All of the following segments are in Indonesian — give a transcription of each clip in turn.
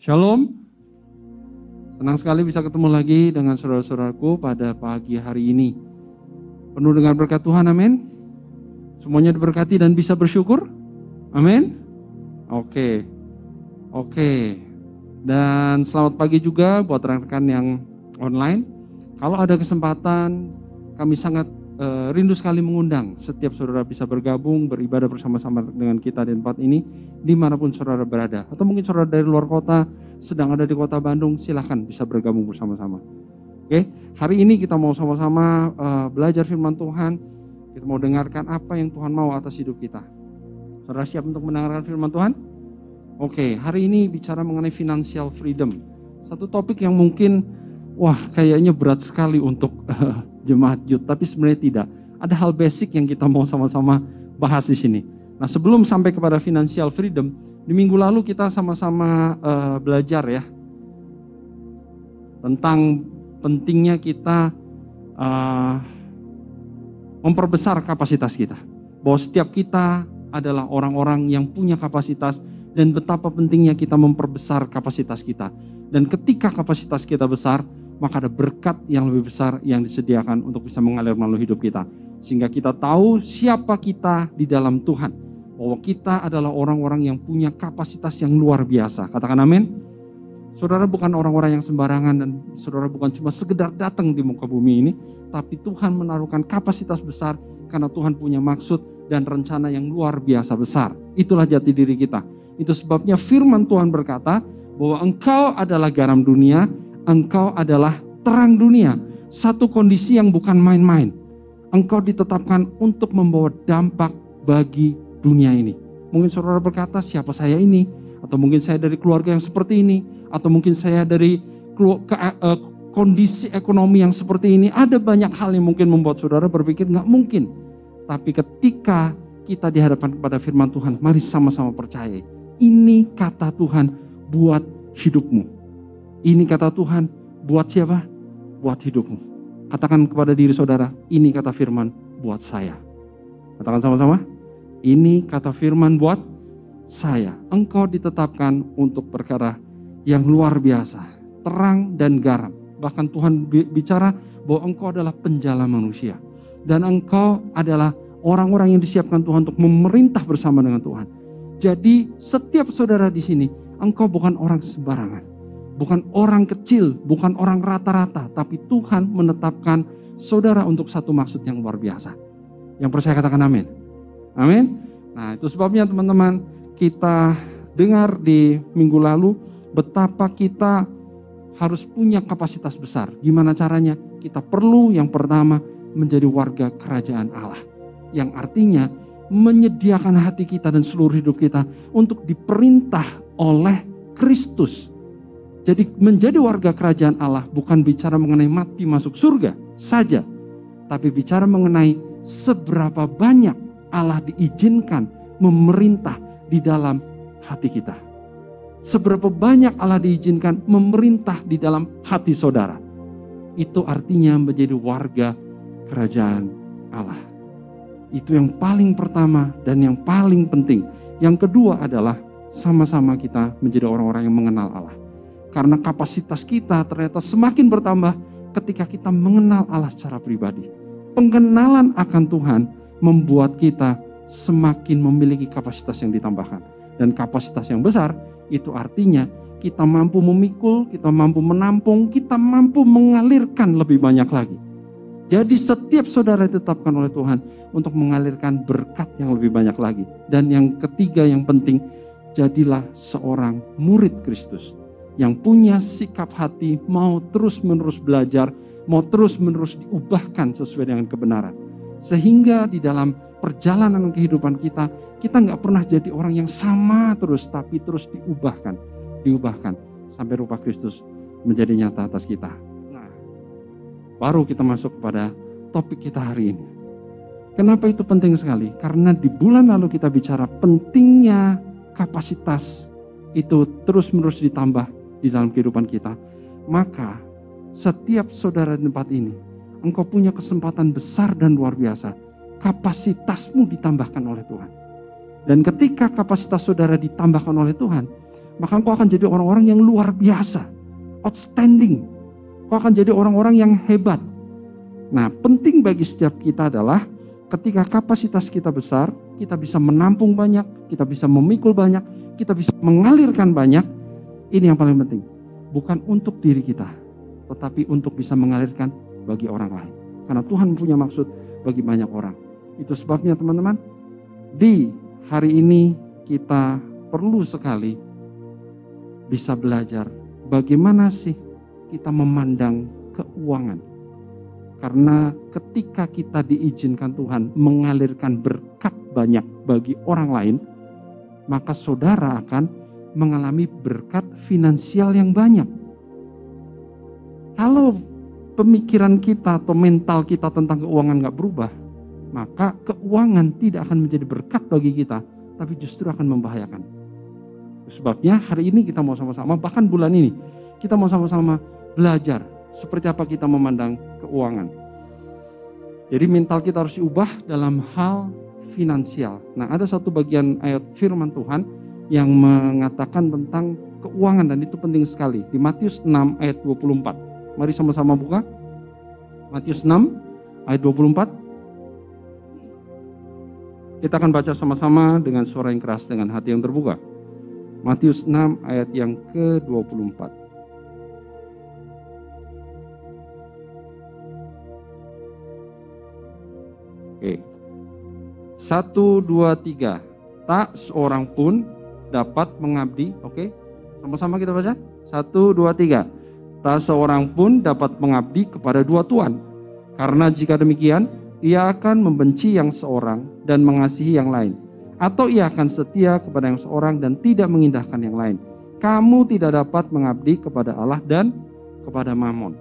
Shalom. Senang sekali bisa ketemu lagi dengan saudara-saudaraku pada pagi hari ini. Penuh dengan berkat Tuhan, amin. Semuanya diberkati dan bisa bersyukur. Amin. Oke. Oke. Dan selamat pagi juga buat rekan-rekan yang online. Kalau ada kesempatan, kami sangat uh, rindu sekali mengundang setiap saudara bisa bergabung beribadah bersama-sama dengan kita di tempat ini di mana pun saudara berada. Atau mungkin saudara dari luar kota sedang ada di kota Bandung silahkan bisa bergabung bersama-sama. Oke hari ini kita mau sama-sama uh, belajar firman Tuhan. Kita mau dengarkan apa yang Tuhan mau atas hidup kita. Saudara siap untuk mendengarkan firman Tuhan? Oke hari ini bicara mengenai financial freedom. Satu topik yang mungkin wah kayaknya berat sekali untuk uh, youth, tapi sebenarnya tidak. Ada hal basic yang kita mau sama-sama bahas di sini. Nah, sebelum sampai kepada financial freedom, di minggu lalu kita sama-sama uh, belajar ya tentang pentingnya kita uh, memperbesar kapasitas kita. Bahwa setiap kita adalah orang-orang yang punya kapasitas dan betapa pentingnya kita memperbesar kapasitas kita. Dan ketika kapasitas kita besar, maka ada berkat yang lebih besar yang disediakan untuk bisa mengalir melalui hidup kita. Sehingga kita tahu siapa kita di dalam Tuhan. Bahwa kita adalah orang-orang yang punya kapasitas yang luar biasa. Katakan amin. Saudara bukan orang-orang yang sembarangan dan saudara bukan cuma sekedar datang di muka bumi ini. Tapi Tuhan menaruhkan kapasitas besar karena Tuhan punya maksud dan rencana yang luar biasa besar. Itulah jati diri kita. Itu sebabnya firman Tuhan berkata bahwa engkau adalah garam dunia, engkau adalah terang dunia. Satu kondisi yang bukan main-main. Engkau ditetapkan untuk membawa dampak bagi dunia ini. Mungkin saudara berkata, siapa saya ini? Atau mungkin saya dari keluarga yang seperti ini. Atau mungkin saya dari ke, uh, kondisi ekonomi yang seperti ini. Ada banyak hal yang mungkin membuat saudara berpikir nggak mungkin. Tapi ketika kita dihadapkan kepada firman Tuhan, mari sama-sama percaya. Ini kata Tuhan buat hidupmu. Ini kata Tuhan buat siapa? Buat hidupmu. Katakan kepada diri saudara, ini kata firman buat saya. Katakan sama-sama. Ini kata firman buat saya. Engkau ditetapkan untuk perkara yang luar biasa. Terang dan garam. Bahkan Tuhan bicara bahwa engkau adalah penjala manusia. Dan engkau adalah orang-orang yang disiapkan Tuhan untuk memerintah bersama dengan Tuhan. Jadi setiap saudara di sini, engkau bukan orang sembarangan bukan orang kecil, bukan orang rata-rata, tapi Tuhan menetapkan saudara untuk satu maksud yang luar biasa. Yang percaya katakan amin. Amin. Nah, itu sebabnya teman-teman kita dengar di minggu lalu betapa kita harus punya kapasitas besar. Gimana caranya? Kita perlu yang pertama menjadi warga kerajaan Allah. Yang artinya menyediakan hati kita dan seluruh hidup kita untuk diperintah oleh Kristus jadi menjadi warga kerajaan Allah bukan bicara mengenai mati masuk surga saja, tapi bicara mengenai seberapa banyak Allah diizinkan memerintah di dalam hati kita. Seberapa banyak Allah diizinkan memerintah di dalam hati saudara. Itu artinya menjadi warga kerajaan Allah. Itu yang paling pertama dan yang paling penting. Yang kedua adalah sama-sama kita menjadi orang-orang yang mengenal Allah. Karena kapasitas kita ternyata semakin bertambah ketika kita mengenal Allah secara pribadi. Pengenalan akan Tuhan membuat kita semakin memiliki kapasitas yang ditambahkan. Dan kapasitas yang besar itu artinya kita mampu memikul, kita mampu menampung, kita mampu mengalirkan lebih banyak lagi. Jadi setiap saudara ditetapkan oleh Tuhan untuk mengalirkan berkat yang lebih banyak lagi. Dan yang ketiga yang penting, jadilah seorang murid Kristus yang punya sikap hati mau terus-menerus belajar, mau terus-menerus diubahkan sesuai dengan kebenaran. Sehingga di dalam perjalanan kehidupan kita, kita nggak pernah jadi orang yang sama terus, tapi terus diubahkan, diubahkan sampai rupa Kristus menjadi nyata atas kita. Nah, baru kita masuk kepada topik kita hari ini. Kenapa itu penting sekali? Karena di bulan lalu kita bicara pentingnya kapasitas itu terus-menerus ditambah di dalam kehidupan kita, maka setiap saudara di tempat ini, engkau punya kesempatan besar dan luar biasa. Kapasitasmu ditambahkan oleh Tuhan. Dan ketika kapasitas saudara ditambahkan oleh Tuhan, maka engkau akan jadi orang-orang yang luar biasa, outstanding. Kau akan jadi orang-orang yang hebat. Nah, penting bagi setiap kita adalah ketika kapasitas kita besar, kita bisa menampung banyak, kita bisa memikul banyak, kita bisa mengalirkan banyak. Ini yang paling penting. Bukan untuk diri kita, tetapi untuk bisa mengalirkan bagi orang lain. Karena Tuhan punya maksud bagi banyak orang. Itu sebabnya teman-teman, di hari ini kita perlu sekali bisa belajar bagaimana sih kita memandang keuangan. Karena ketika kita diizinkan Tuhan mengalirkan berkat banyak bagi orang lain, maka saudara akan mengalami berkat finansial yang banyak. Kalau pemikiran kita atau mental kita tentang keuangan nggak berubah, maka keuangan tidak akan menjadi berkat bagi kita, tapi justru akan membahayakan. Sebabnya hari ini kita mau sama-sama, bahkan bulan ini, kita mau sama-sama belajar seperti apa kita memandang keuangan. Jadi mental kita harus diubah dalam hal finansial. Nah ada satu bagian ayat firman Tuhan yang mengatakan tentang keuangan dan itu penting sekali. Di Matius 6 ayat 24. Mari sama-sama buka. Matius 6 ayat 24. Kita akan baca sama-sama dengan suara yang keras dengan hati yang terbuka. Matius 6 ayat yang ke-24. Oke. Satu, dua, tiga. Tak seorang pun dapat mengabdi. Oke. Sama-sama kita baca. Satu, dua, tiga tak seorang pun dapat mengabdi kepada dua tuan. Karena jika demikian, ia akan membenci yang seorang dan mengasihi yang lain. Atau ia akan setia kepada yang seorang dan tidak mengindahkan yang lain. Kamu tidak dapat mengabdi kepada Allah dan kepada Mammon.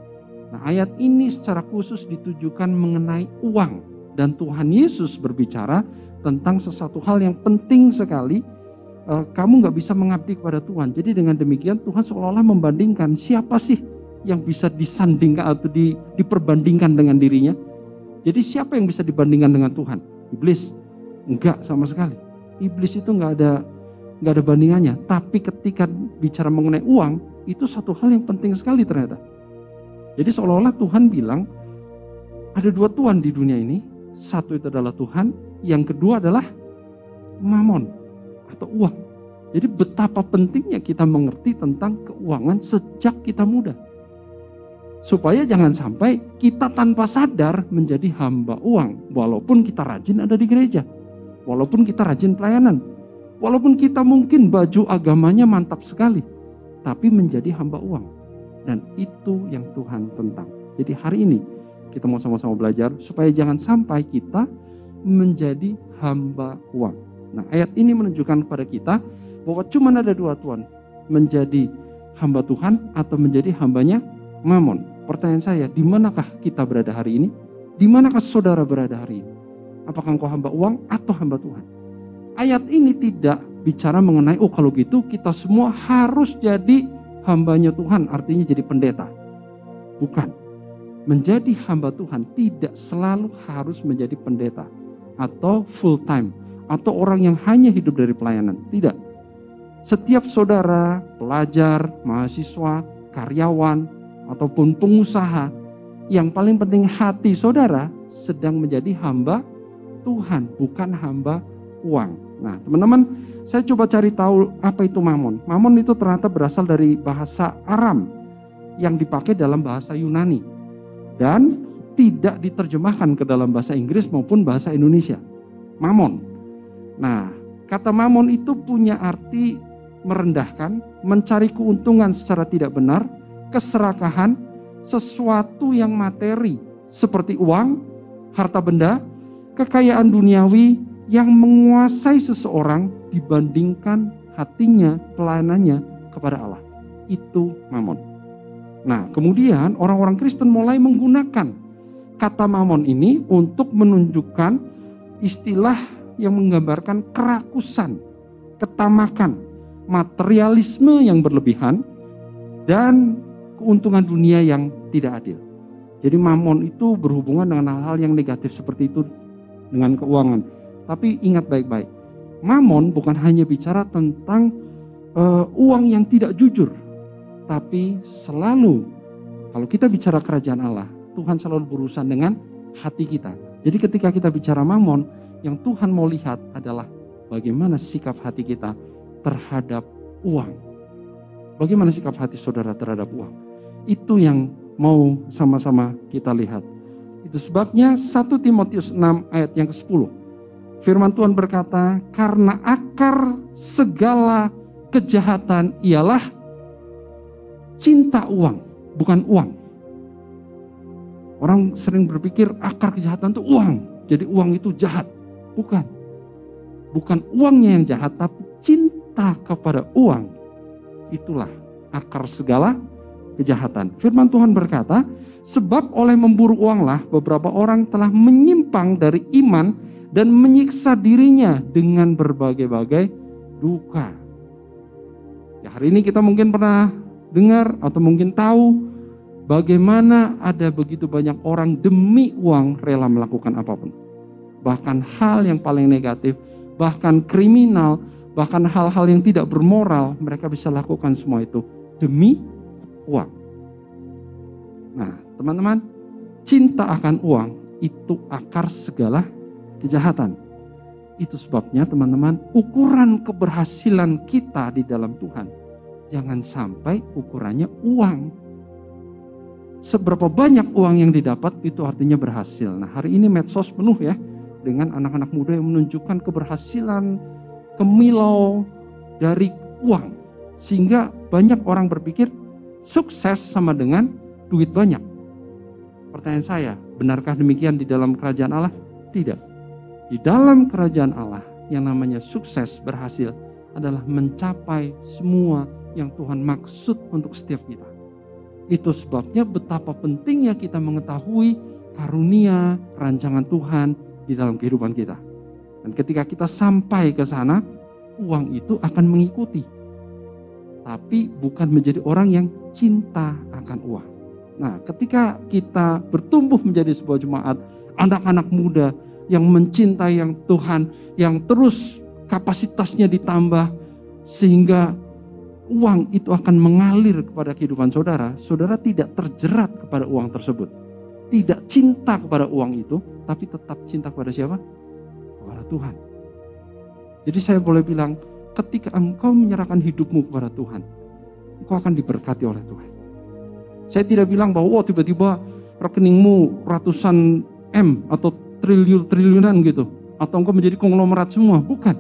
Nah ayat ini secara khusus ditujukan mengenai uang. Dan Tuhan Yesus berbicara tentang sesuatu hal yang penting sekali uh, kamu nggak bisa mengabdi kepada Tuhan. Jadi dengan demikian Tuhan seolah-olah membandingkan siapa sih yang bisa disandingkan atau di, diperbandingkan dengan dirinya. Jadi siapa yang bisa dibandingkan dengan Tuhan? Iblis? Enggak sama sekali. Iblis itu nggak ada nggak ada bandingannya. Tapi ketika bicara mengenai uang, itu satu hal yang penting sekali ternyata. Jadi seolah-olah Tuhan bilang ada dua Tuhan di dunia ini. Satu itu adalah Tuhan, yang kedua adalah mamon atau uang. Jadi betapa pentingnya kita mengerti tentang keuangan sejak kita muda. Supaya jangan sampai kita tanpa sadar menjadi hamba uang. Walaupun kita rajin ada di gereja. Walaupun kita rajin pelayanan. Walaupun kita mungkin baju agamanya mantap sekali. Tapi menjadi hamba uang. Dan itu yang Tuhan tentang. Jadi hari ini kita mau sama-sama belajar supaya jangan sampai kita menjadi hamba uang. Nah ayat ini menunjukkan kepada kita bahwa cuma ada dua Tuhan. Menjadi hamba Tuhan atau menjadi hambanya Mamon. Pertanyaan saya, di manakah kita berada hari ini? Di manakah saudara berada hari ini? Apakah engkau hamba uang atau hamba Tuhan? Ayat ini tidak bicara mengenai, oh kalau gitu kita semua harus jadi hambanya Tuhan, artinya jadi pendeta. Bukan. Menjadi hamba Tuhan tidak selalu harus menjadi pendeta atau full time atau orang yang hanya hidup dari pelayanan. Tidak. Setiap saudara, pelajar, mahasiswa, karyawan, ataupun pengusaha, yang paling penting hati saudara sedang menjadi hamba Tuhan, bukan hamba uang. Nah, teman-teman, saya coba cari tahu apa itu mamon. Mamon itu ternyata berasal dari bahasa Aram yang dipakai dalam bahasa Yunani dan tidak diterjemahkan ke dalam bahasa Inggris maupun bahasa Indonesia. Mamon Nah, kata mamon itu punya arti merendahkan, mencari keuntungan secara tidak benar, keserakahan, sesuatu yang materi seperti uang, harta benda, kekayaan duniawi yang menguasai seseorang dibandingkan hatinya, pelayanannya kepada Allah. Itu mamon. Nah, kemudian orang-orang Kristen mulai menggunakan kata mamon ini untuk menunjukkan istilah yang menggambarkan kerakusan, ketamakan, materialisme yang berlebihan, dan keuntungan dunia yang tidak adil. Jadi mamon itu berhubungan dengan hal-hal yang negatif seperti itu dengan keuangan. Tapi ingat baik-baik, mamon bukan hanya bicara tentang uh, uang yang tidak jujur, tapi selalu kalau kita bicara kerajaan Allah, Tuhan selalu berurusan dengan hati kita. Jadi ketika kita bicara mamon, yang Tuhan mau lihat adalah bagaimana sikap hati kita terhadap uang. Bagaimana sikap hati saudara terhadap uang. Itu yang mau sama-sama kita lihat. Itu sebabnya 1 Timotius 6 ayat yang ke-10. Firman Tuhan berkata, karena akar segala kejahatan ialah cinta uang, bukan uang. Orang sering berpikir akar kejahatan itu uang, jadi uang itu jahat. Bukan. Bukan uangnya yang jahat, tapi cinta kepada uang. Itulah akar segala kejahatan. Firman Tuhan berkata, sebab oleh memburu uanglah beberapa orang telah menyimpang dari iman dan menyiksa dirinya dengan berbagai-bagai duka. Ya, hari ini kita mungkin pernah dengar atau mungkin tahu bagaimana ada begitu banyak orang demi uang rela melakukan apa pun bahkan hal yang paling negatif, bahkan kriminal, bahkan hal-hal yang tidak bermoral, mereka bisa lakukan semua itu demi uang. Nah, teman-teman, cinta akan uang itu akar segala kejahatan. Itu sebabnya teman-teman, ukuran keberhasilan kita di dalam Tuhan jangan sampai ukurannya uang. Seberapa banyak uang yang didapat itu artinya berhasil. Nah, hari ini medsos penuh ya dengan anak-anak muda yang menunjukkan keberhasilan kemilau dari uang. Sehingga banyak orang berpikir sukses sama dengan duit banyak. Pertanyaan saya, benarkah demikian di dalam kerajaan Allah? Tidak. Di dalam kerajaan Allah yang namanya sukses berhasil adalah mencapai semua yang Tuhan maksud untuk setiap kita. Itu sebabnya betapa pentingnya kita mengetahui karunia, rancangan Tuhan di dalam kehidupan kita. Dan ketika kita sampai ke sana, uang itu akan mengikuti. Tapi bukan menjadi orang yang cinta akan uang. Nah, ketika kita bertumbuh menjadi sebuah jemaat, anak-anak muda yang mencintai yang Tuhan, yang terus kapasitasnya ditambah, sehingga uang itu akan mengalir kepada kehidupan saudara, saudara tidak terjerat kepada uang tersebut tidak cinta kepada uang itu, tapi tetap cinta kepada siapa? Kepada Tuhan. Jadi saya boleh bilang, ketika engkau menyerahkan hidupmu kepada Tuhan, engkau akan diberkati oleh Tuhan. Saya tidak bilang bahwa oh, tiba-tiba rekeningmu ratusan M atau triliun-triliunan gitu. Atau engkau menjadi konglomerat semua. Bukan.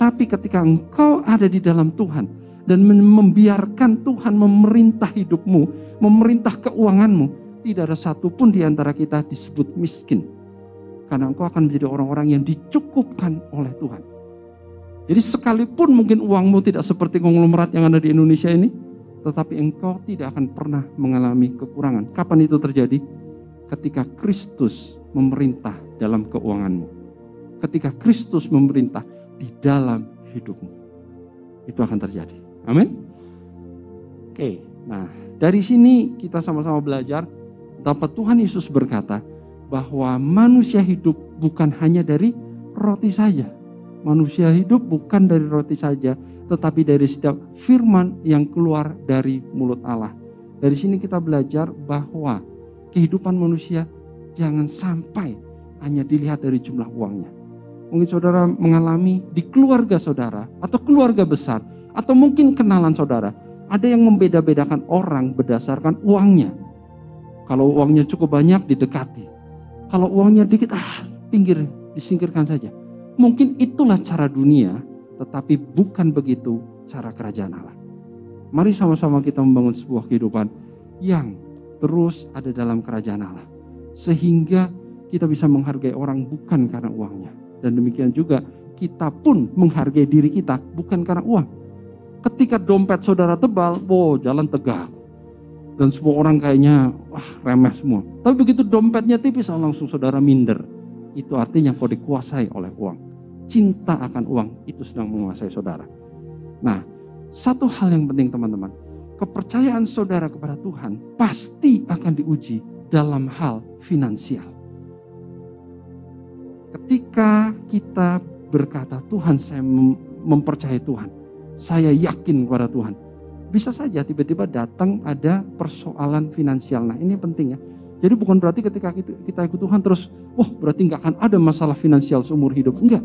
Tapi ketika engkau ada di dalam Tuhan dan membiarkan Tuhan memerintah hidupmu, memerintah keuanganmu, tidak ada satupun di antara kita disebut miskin. Karena engkau akan menjadi orang-orang yang dicukupkan oleh Tuhan. Jadi sekalipun mungkin uangmu tidak seperti konglomerat yang ada di Indonesia ini, tetapi engkau tidak akan pernah mengalami kekurangan. Kapan itu terjadi? Ketika Kristus memerintah dalam keuanganmu. Ketika Kristus memerintah di dalam hidupmu. Itu akan terjadi. Amin. Oke, nah dari sini kita sama-sama belajar Dapat Tuhan Yesus berkata bahwa manusia hidup bukan hanya dari roti saja. Manusia hidup bukan dari roti saja, tetapi dari setiap firman yang keluar dari mulut Allah. Dari sini kita belajar bahwa kehidupan manusia jangan sampai hanya dilihat dari jumlah uangnya. Mungkin saudara mengalami di keluarga saudara atau keluarga besar atau mungkin kenalan saudara. Ada yang membeda-bedakan orang berdasarkan uangnya. Kalau uangnya cukup banyak didekati. Kalau uangnya dikit, ah pinggir, disingkirkan saja. Mungkin itulah cara dunia, tetapi bukan begitu cara kerajaan Allah. Mari sama-sama kita membangun sebuah kehidupan yang terus ada dalam kerajaan Allah. Sehingga kita bisa menghargai orang bukan karena uangnya. Dan demikian juga kita pun menghargai diri kita bukan karena uang. Ketika dompet saudara tebal, wow jalan tegak dan semua orang kayaknya wah remeh semua. Tapi begitu dompetnya tipis langsung saudara minder. Itu artinya kau dikuasai oleh uang. Cinta akan uang itu sedang menguasai saudara. Nah, satu hal yang penting teman-teman. Kepercayaan saudara kepada Tuhan pasti akan diuji dalam hal finansial. Ketika kita berkata, Tuhan saya mempercayai Tuhan. saya yakin kepada Tuhan. Bisa saja tiba-tiba datang ada persoalan finansial. Nah ini penting ya. Jadi bukan berarti ketika kita ikut Tuhan terus, wah berarti nggak akan ada masalah finansial seumur hidup. Enggak.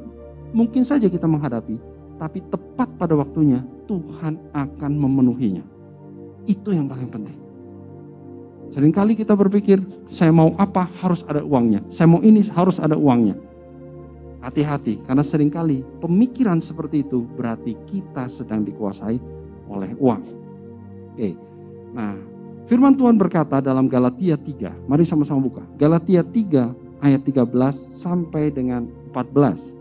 Mungkin saja kita menghadapi, tapi tepat pada waktunya Tuhan akan memenuhinya. Itu yang paling penting. Seringkali kita berpikir, saya mau apa harus ada uangnya. Saya mau ini harus ada uangnya. Hati-hati, karena sering kali pemikiran seperti itu berarti kita sedang dikuasai oleh uang. Oke, nah firman Tuhan berkata dalam Galatia 3, mari sama-sama buka. Galatia 3 ayat 13 sampai dengan 14.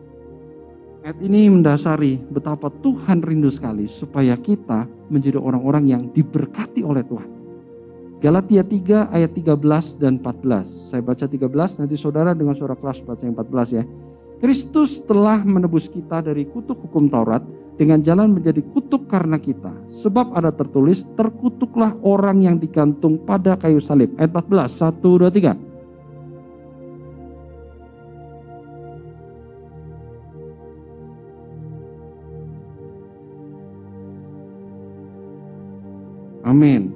Ayat ini mendasari betapa Tuhan rindu sekali supaya kita menjadi orang-orang yang diberkati oleh Tuhan. Galatia 3 ayat 13 dan 14. Saya baca 13, nanti saudara dengan suara kelas baca yang 14 ya. Kristus telah menebus kita dari kutuk hukum Taurat dengan jalan menjadi kutuk karena kita. Sebab ada tertulis, terkutuklah orang yang digantung pada kayu salib. Ayat 14, 1, 2, 3. Amin.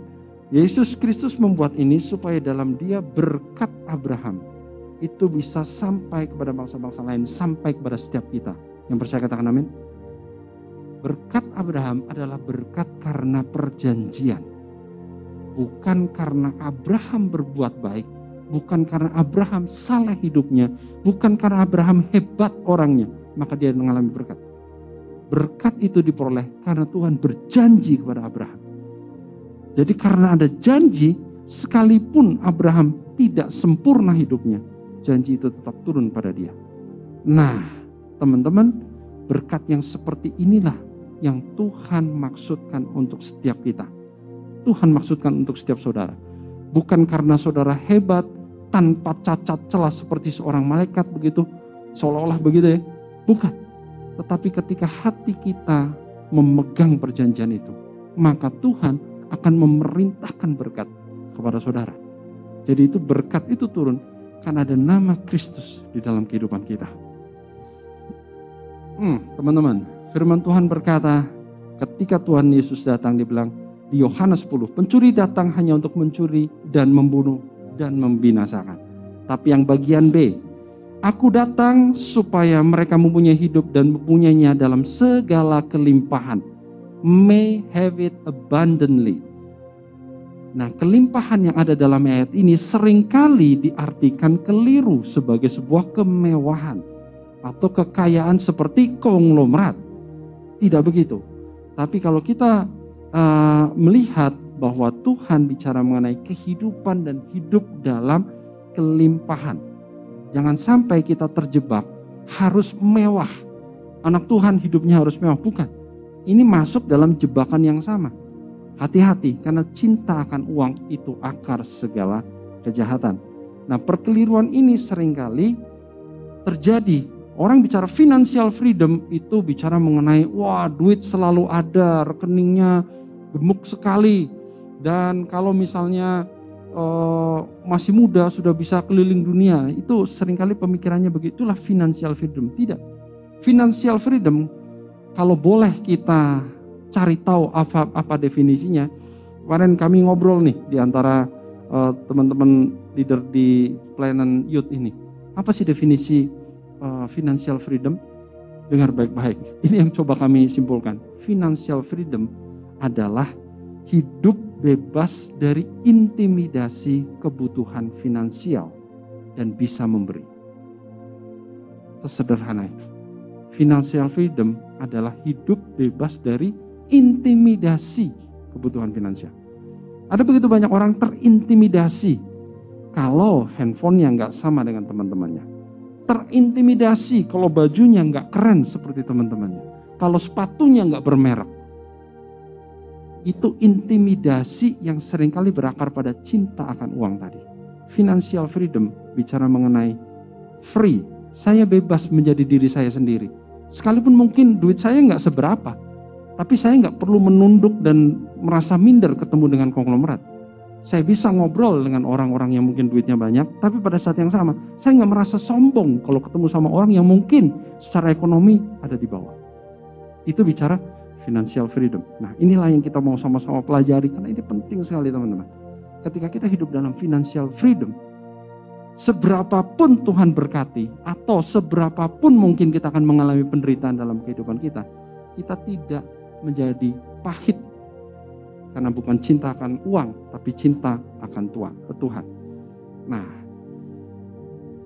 Yesus Kristus membuat ini supaya dalam dia berkat Abraham itu bisa sampai kepada bangsa-bangsa lain, sampai kepada setiap kita. Yang percaya katakan amin. Berkat Abraham adalah berkat karena perjanjian. Bukan karena Abraham berbuat baik, bukan karena Abraham salah hidupnya, bukan karena Abraham hebat orangnya, maka dia mengalami berkat. Berkat itu diperoleh karena Tuhan berjanji kepada Abraham. Jadi karena ada janji, sekalipun Abraham tidak sempurna hidupnya, janji itu tetap turun pada dia. Nah, teman-teman, berkat yang seperti inilah yang Tuhan maksudkan untuk setiap kita. Tuhan maksudkan untuk setiap saudara. Bukan karena saudara hebat, tanpa cacat celah seperti seorang malaikat begitu, seolah-olah begitu ya. Bukan. Tetapi ketika hati kita memegang perjanjian itu, maka Tuhan akan memerintahkan berkat kepada saudara. Jadi itu berkat itu turun karena ada nama Kristus di dalam kehidupan kita. Hmm, teman-teman, firman Tuhan berkata, ketika Tuhan Yesus datang dibilang di Yohanes 10, pencuri datang hanya untuk mencuri dan membunuh dan membinasakan. Tapi yang bagian B, aku datang supaya mereka mempunyai hidup dan mempunyainya dalam segala kelimpahan. May have it abundantly. Nah, kelimpahan yang ada dalam ayat ini sering kali diartikan keliru sebagai sebuah kemewahan atau kekayaan seperti konglomerat. Tidak begitu. Tapi kalau kita uh, melihat bahwa Tuhan bicara mengenai kehidupan dan hidup dalam kelimpahan. Jangan sampai kita terjebak harus mewah. Anak Tuhan hidupnya harus mewah. Bukan. Ini masuk dalam jebakan yang sama Hati-hati karena cinta akan uang itu akar segala kejahatan. Nah perkeliruan ini sering kali terjadi. Orang bicara financial freedom itu bicara mengenai wah duit selalu ada, rekeningnya gemuk sekali. Dan kalau misalnya uh, masih muda sudah bisa keliling dunia, itu sering kali pemikirannya begitulah financial freedom. Tidak. Financial freedom kalau boleh kita cari tahu apa apa definisinya. Kemarin kami ngobrol nih di antara uh, teman-teman leader di pelayanan youth ini. Apa sih definisi uh, financial freedom? Dengar baik-baik. Ini yang coba kami simpulkan. Financial freedom adalah hidup bebas dari intimidasi kebutuhan finansial dan bisa memberi. Sesederhana itu. Financial freedom adalah hidup bebas dari intimidasi kebutuhan finansial. Ada begitu banyak orang terintimidasi kalau handphonenya nggak sama dengan teman-temannya. Terintimidasi kalau bajunya nggak keren seperti teman-temannya. Kalau sepatunya nggak bermerek. Itu intimidasi yang sering kali berakar pada cinta akan uang tadi. Financial freedom bicara mengenai free. Saya bebas menjadi diri saya sendiri. Sekalipun mungkin duit saya nggak seberapa, tapi saya nggak perlu menunduk dan merasa minder ketemu dengan konglomerat. Saya bisa ngobrol dengan orang-orang yang mungkin duitnya banyak, tapi pada saat yang sama, saya nggak merasa sombong kalau ketemu sama orang yang mungkin secara ekonomi ada di bawah. Itu bicara financial freedom. Nah, inilah yang kita mau sama-sama pelajari karena ini penting sekali teman-teman. Ketika kita hidup dalam financial freedom, seberapapun Tuhan berkati atau seberapapun mungkin kita akan mengalami penderitaan dalam kehidupan kita, kita tidak menjadi pahit karena bukan cinta akan uang, tapi cinta akan Tuhan. Nah,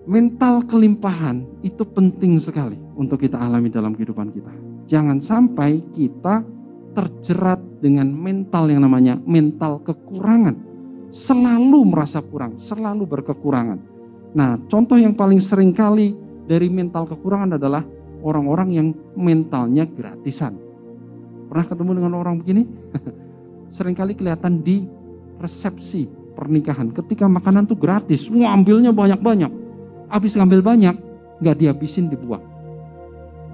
mental kelimpahan itu penting sekali untuk kita alami dalam kehidupan kita. Jangan sampai kita terjerat dengan mental yang namanya mental kekurangan. Selalu merasa kurang, selalu berkekurangan. Nah, contoh yang paling sering kali dari mental kekurangan adalah orang-orang yang mentalnya gratisan. Pernah ketemu dengan orang begini? Seringkali kelihatan di resepsi pernikahan. Ketika makanan tuh gratis, wah ambilnya banyak-banyak. Habis ngambil banyak, nggak dihabisin dibuang.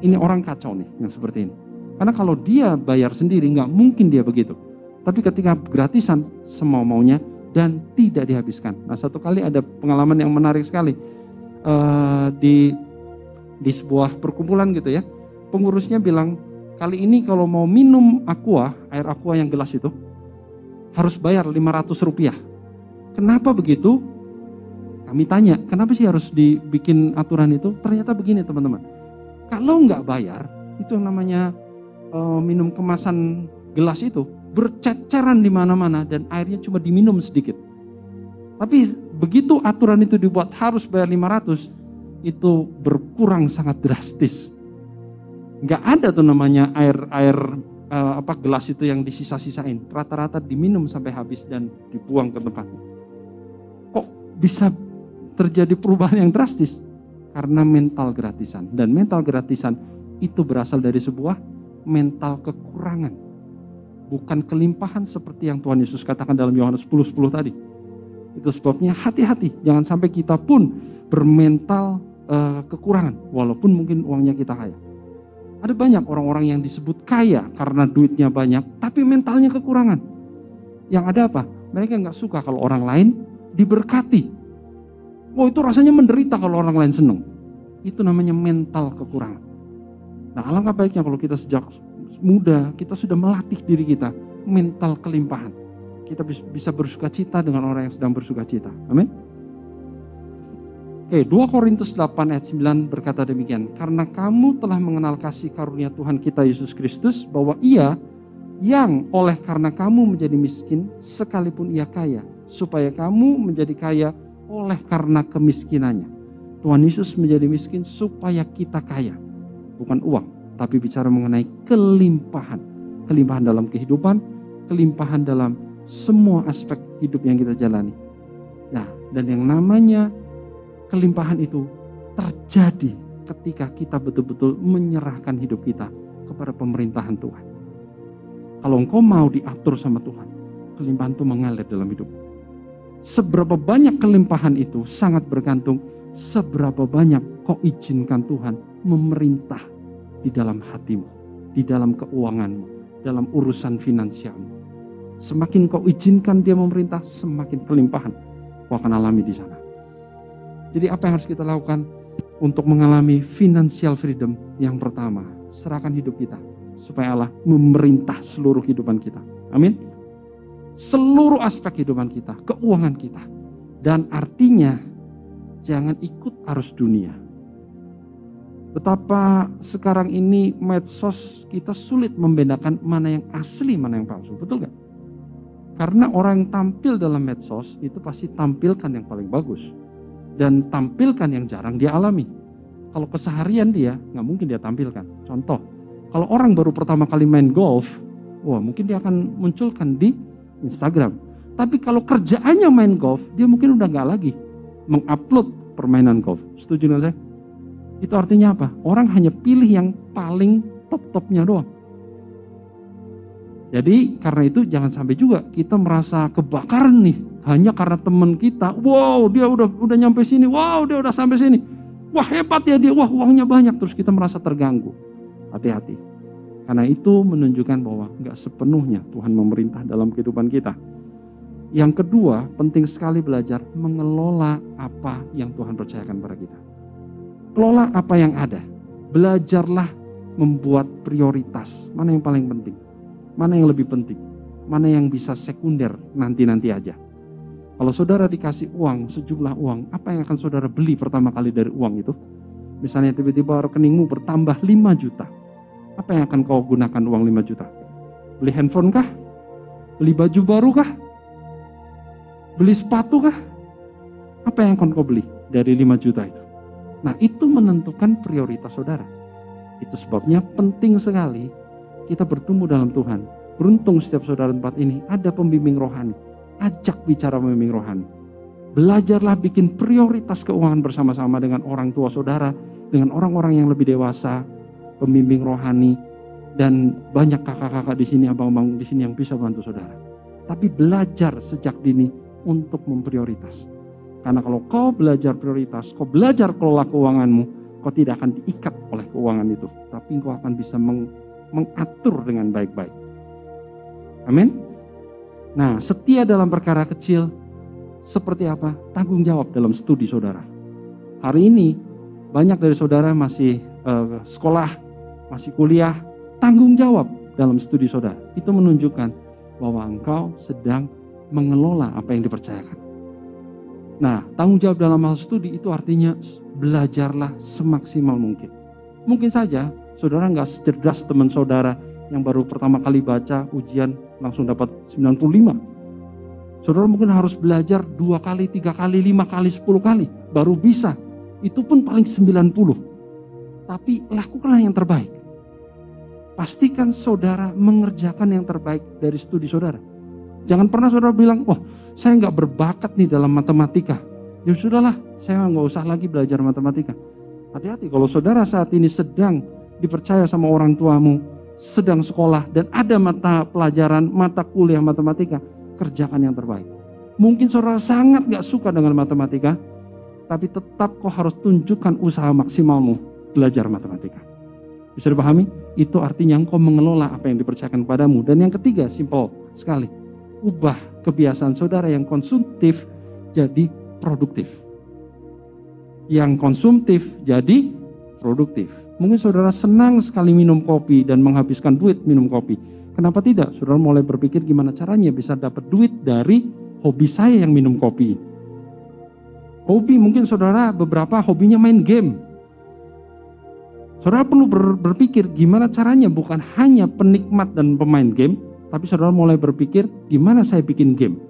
Ini orang kacau nih yang seperti ini. Karena kalau dia bayar sendiri nggak mungkin dia begitu. Tapi ketika gratisan semau maunya dan tidak dihabiskan. Nah satu kali ada pengalaman yang menarik sekali uh, di di sebuah perkumpulan gitu ya. Pengurusnya bilang kali ini kalau mau minum aqua, air aqua yang gelas itu harus bayar 500 rupiah. Kenapa begitu? Kami tanya, kenapa sih harus dibikin aturan itu? Ternyata begini teman-teman. Kalau nggak bayar, itu yang namanya uh, minum kemasan gelas itu berceceran di mana-mana dan airnya cuma diminum sedikit. Tapi begitu aturan itu dibuat harus bayar 500, itu berkurang sangat drastis. Nggak ada tuh namanya air air uh, apa gelas itu yang disisa-sisain. Rata-rata diminum sampai habis dan dibuang ke tempatnya. Kok bisa terjadi perubahan yang drastis karena mental gratisan dan mental gratisan itu berasal dari sebuah mental kekurangan bukan kelimpahan seperti yang Tuhan Yesus katakan dalam Yohanes 10:10 10 tadi. Itu sebabnya hati-hati jangan sampai kita pun bermental uh, kekurangan walaupun mungkin uangnya kita kaya. Ada banyak orang-orang yang disebut kaya karena duitnya banyak tapi mentalnya kekurangan. Yang ada apa? Mereka nggak suka kalau orang lain diberkati. Oh itu rasanya menderita kalau orang lain senang. Itu namanya mental kekurangan. Nah alangkah baiknya kalau kita sejak muda kita sudah melatih diri kita mental kelimpahan. Kita bisa bersuka cita dengan orang yang sedang bersuka cita. Amin. Oke, 2 Korintus 8 ayat 9 berkata demikian. Karena kamu telah mengenal kasih karunia Tuhan kita Yesus Kristus bahwa ia yang oleh karena kamu menjadi miskin sekalipun ia kaya supaya kamu menjadi kaya oleh karena kemiskinannya. Tuhan Yesus menjadi miskin supaya kita kaya, bukan uang, tapi bicara mengenai kelimpahan. Kelimpahan dalam kehidupan, kelimpahan dalam semua aspek hidup yang kita jalani. Nah, dan yang namanya kelimpahan itu terjadi ketika kita betul-betul menyerahkan hidup kita kepada pemerintahan Tuhan. Kalau engkau mau diatur sama Tuhan, kelimpahan itu mengalir dalam hidup. Seberapa banyak kelimpahan itu sangat bergantung seberapa banyak kau izinkan Tuhan memerintah di dalam hatimu, di dalam keuanganmu, dalam urusan finansialmu. Semakin kau izinkan dia memerintah, semakin kelimpahan kau akan alami di sana. Jadi apa yang harus kita lakukan untuk mengalami financial freedom? Yang pertama, serahkan hidup kita supaya Allah memerintah seluruh kehidupan kita. Amin seluruh aspek kehidupan kita, keuangan kita. Dan artinya jangan ikut arus dunia. Betapa sekarang ini medsos kita sulit membedakan mana yang asli, mana yang palsu. Betul gak? Karena orang yang tampil dalam medsos itu pasti tampilkan yang paling bagus. Dan tampilkan yang jarang dia alami. Kalau keseharian dia, nggak mungkin dia tampilkan. Contoh, kalau orang baru pertama kali main golf, wah mungkin dia akan munculkan di Instagram. Tapi kalau kerjaannya main golf, dia mungkin udah nggak lagi mengupload permainan golf. Setuju nggak saya? Itu artinya apa? Orang hanya pilih yang paling top-topnya doang. Jadi karena itu jangan sampai juga kita merasa kebakaran nih hanya karena teman kita. Wow dia udah udah nyampe sini. Wow dia udah sampai sini. Wah hebat ya dia. Wah uangnya banyak. Terus kita merasa terganggu. Hati-hati. Karena itu menunjukkan bahwa nggak sepenuhnya Tuhan memerintah dalam kehidupan kita. Yang kedua, penting sekali belajar mengelola apa yang Tuhan percayakan pada kita. Kelola apa yang ada. Belajarlah membuat prioritas. Mana yang paling penting? Mana yang lebih penting? Mana yang bisa sekunder nanti-nanti aja? Kalau saudara dikasih uang, sejumlah uang, apa yang akan saudara beli pertama kali dari uang itu? Misalnya tiba-tiba rekeningmu bertambah 5 juta. Apa yang akan kau gunakan uang 5 juta? Beli handphone kah? Beli baju baru kah? Beli sepatu kah? Apa yang akan kau beli dari 5 juta itu? Nah itu menentukan prioritas saudara. Itu sebabnya penting sekali kita bertumbuh dalam Tuhan. Beruntung setiap saudara tempat ini ada pembimbing rohani. Ajak bicara pembimbing rohani. Belajarlah bikin prioritas keuangan bersama-sama dengan orang tua saudara, dengan orang-orang yang lebih dewasa, pembimbing rohani, dan banyak kakak-kakak di sini, abang-abang di sini yang bisa bantu saudara. Tapi belajar sejak dini untuk memprioritas. Karena kalau kau belajar prioritas, kau belajar kelola keuanganmu, kau tidak akan diikat oleh keuangan itu. Tapi kau akan bisa meng, mengatur dengan baik-baik. Amin. Nah, setia dalam perkara kecil seperti apa? Tanggung jawab dalam studi saudara. Hari ini banyak dari saudara masih uh, sekolah masih kuliah, tanggung jawab dalam studi saudara. Itu menunjukkan bahwa engkau sedang mengelola apa yang dipercayakan. Nah, tanggung jawab dalam hal studi itu artinya belajarlah semaksimal mungkin. Mungkin saja saudara nggak secerdas teman saudara yang baru pertama kali baca ujian langsung dapat 95. Saudara mungkin harus belajar dua kali, tiga kali, lima kali, sepuluh kali baru bisa. Itu pun paling 90. Tapi lakukanlah yang terbaik pastikan saudara mengerjakan yang terbaik dari studi saudara. Jangan pernah saudara bilang, oh saya nggak berbakat nih dalam matematika. Ya sudahlah, saya nggak usah lagi belajar matematika. Hati-hati kalau saudara saat ini sedang dipercaya sama orang tuamu, sedang sekolah dan ada mata pelajaran, mata kuliah matematika, kerjakan yang terbaik. Mungkin saudara sangat nggak suka dengan matematika, tapi tetap kau harus tunjukkan usaha maksimalmu belajar matematika. Bisa dipahami? Itu artinya engkau mengelola apa yang dipercayakan padamu. Dan yang ketiga, simple sekali. Ubah kebiasaan saudara yang konsumtif jadi produktif. Yang konsumtif jadi produktif. Mungkin saudara senang sekali minum kopi dan menghabiskan duit minum kopi. Kenapa tidak? Saudara mulai berpikir gimana caranya bisa dapat duit dari hobi saya yang minum kopi. Hobi mungkin saudara beberapa hobinya main game Saudara perlu ber, berpikir gimana caranya bukan hanya penikmat dan pemain game, tapi saudara mulai berpikir gimana saya bikin game.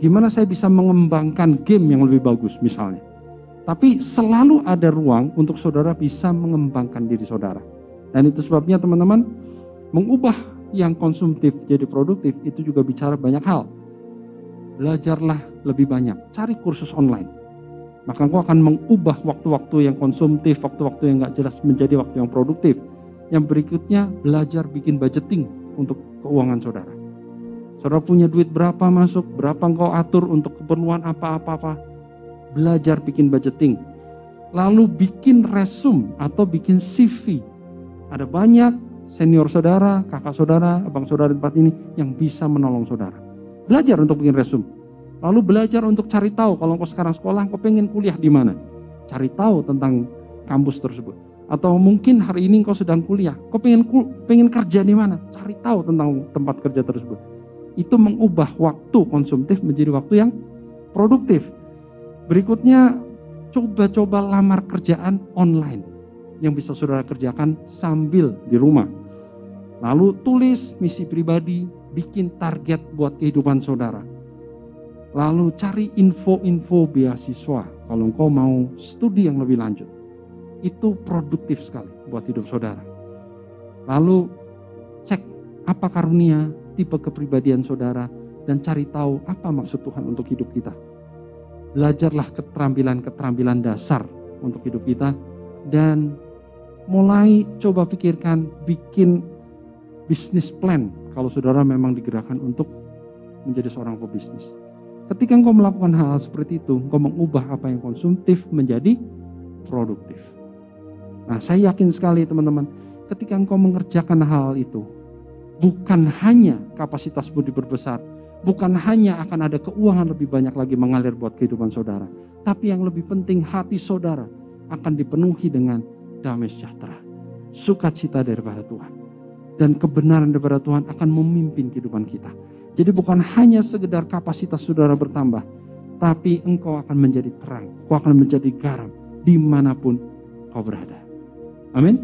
Gimana saya bisa mengembangkan game yang lebih bagus misalnya. Tapi selalu ada ruang untuk saudara bisa mengembangkan diri saudara. Dan itu sebabnya teman-teman mengubah yang konsumtif jadi produktif itu juga bicara banyak hal. Belajarlah lebih banyak, cari kursus online maka engkau akan mengubah waktu-waktu yang konsumtif, waktu-waktu yang gak jelas menjadi waktu yang produktif. Yang berikutnya, belajar bikin budgeting untuk keuangan saudara. Saudara punya duit berapa masuk, berapa engkau atur untuk keperluan apa-apa-apa. Belajar bikin budgeting. Lalu bikin resume atau bikin CV. Ada banyak senior saudara, kakak saudara, abang saudara di tempat ini yang bisa menolong saudara. Belajar untuk bikin resume Lalu belajar untuk cari tahu kalau engkau sekarang sekolah, engkau pengen kuliah di mana. Cari tahu tentang kampus tersebut. Atau mungkin hari ini engkau sedang kuliah, kau pengen pengen kerja di mana? Cari tahu tentang tempat kerja tersebut. Itu mengubah waktu konsumtif menjadi waktu yang produktif. Berikutnya, coba-coba lamar kerjaan online yang bisa saudara kerjakan sambil di rumah. Lalu tulis misi pribadi, bikin target buat kehidupan saudara Lalu cari info-info beasiswa kalau engkau mau studi yang lebih lanjut. Itu produktif sekali buat hidup saudara. Lalu cek apa karunia, tipe kepribadian saudara, dan cari tahu apa maksud Tuhan untuk hidup kita. Belajarlah keterampilan-keterampilan dasar untuk hidup kita dan mulai coba pikirkan bikin bisnis plan kalau saudara memang digerakkan untuk menjadi seorang pebisnis. Ketika engkau melakukan hal, hal seperti itu, engkau mengubah apa yang konsumtif menjadi produktif. Nah, saya yakin sekali teman-teman, ketika engkau mengerjakan hal, itu, bukan hanya kapasitas budi berbesar, bukan hanya akan ada keuangan lebih banyak lagi mengalir buat kehidupan saudara, tapi yang lebih penting hati saudara akan dipenuhi dengan damai sejahtera. sukacita daripada Tuhan. Dan kebenaran daripada Tuhan akan memimpin kehidupan kita. Jadi bukan hanya sekedar kapasitas saudara bertambah, tapi engkau akan menjadi terang, engkau akan menjadi garam di mana pun kau berada. Amin.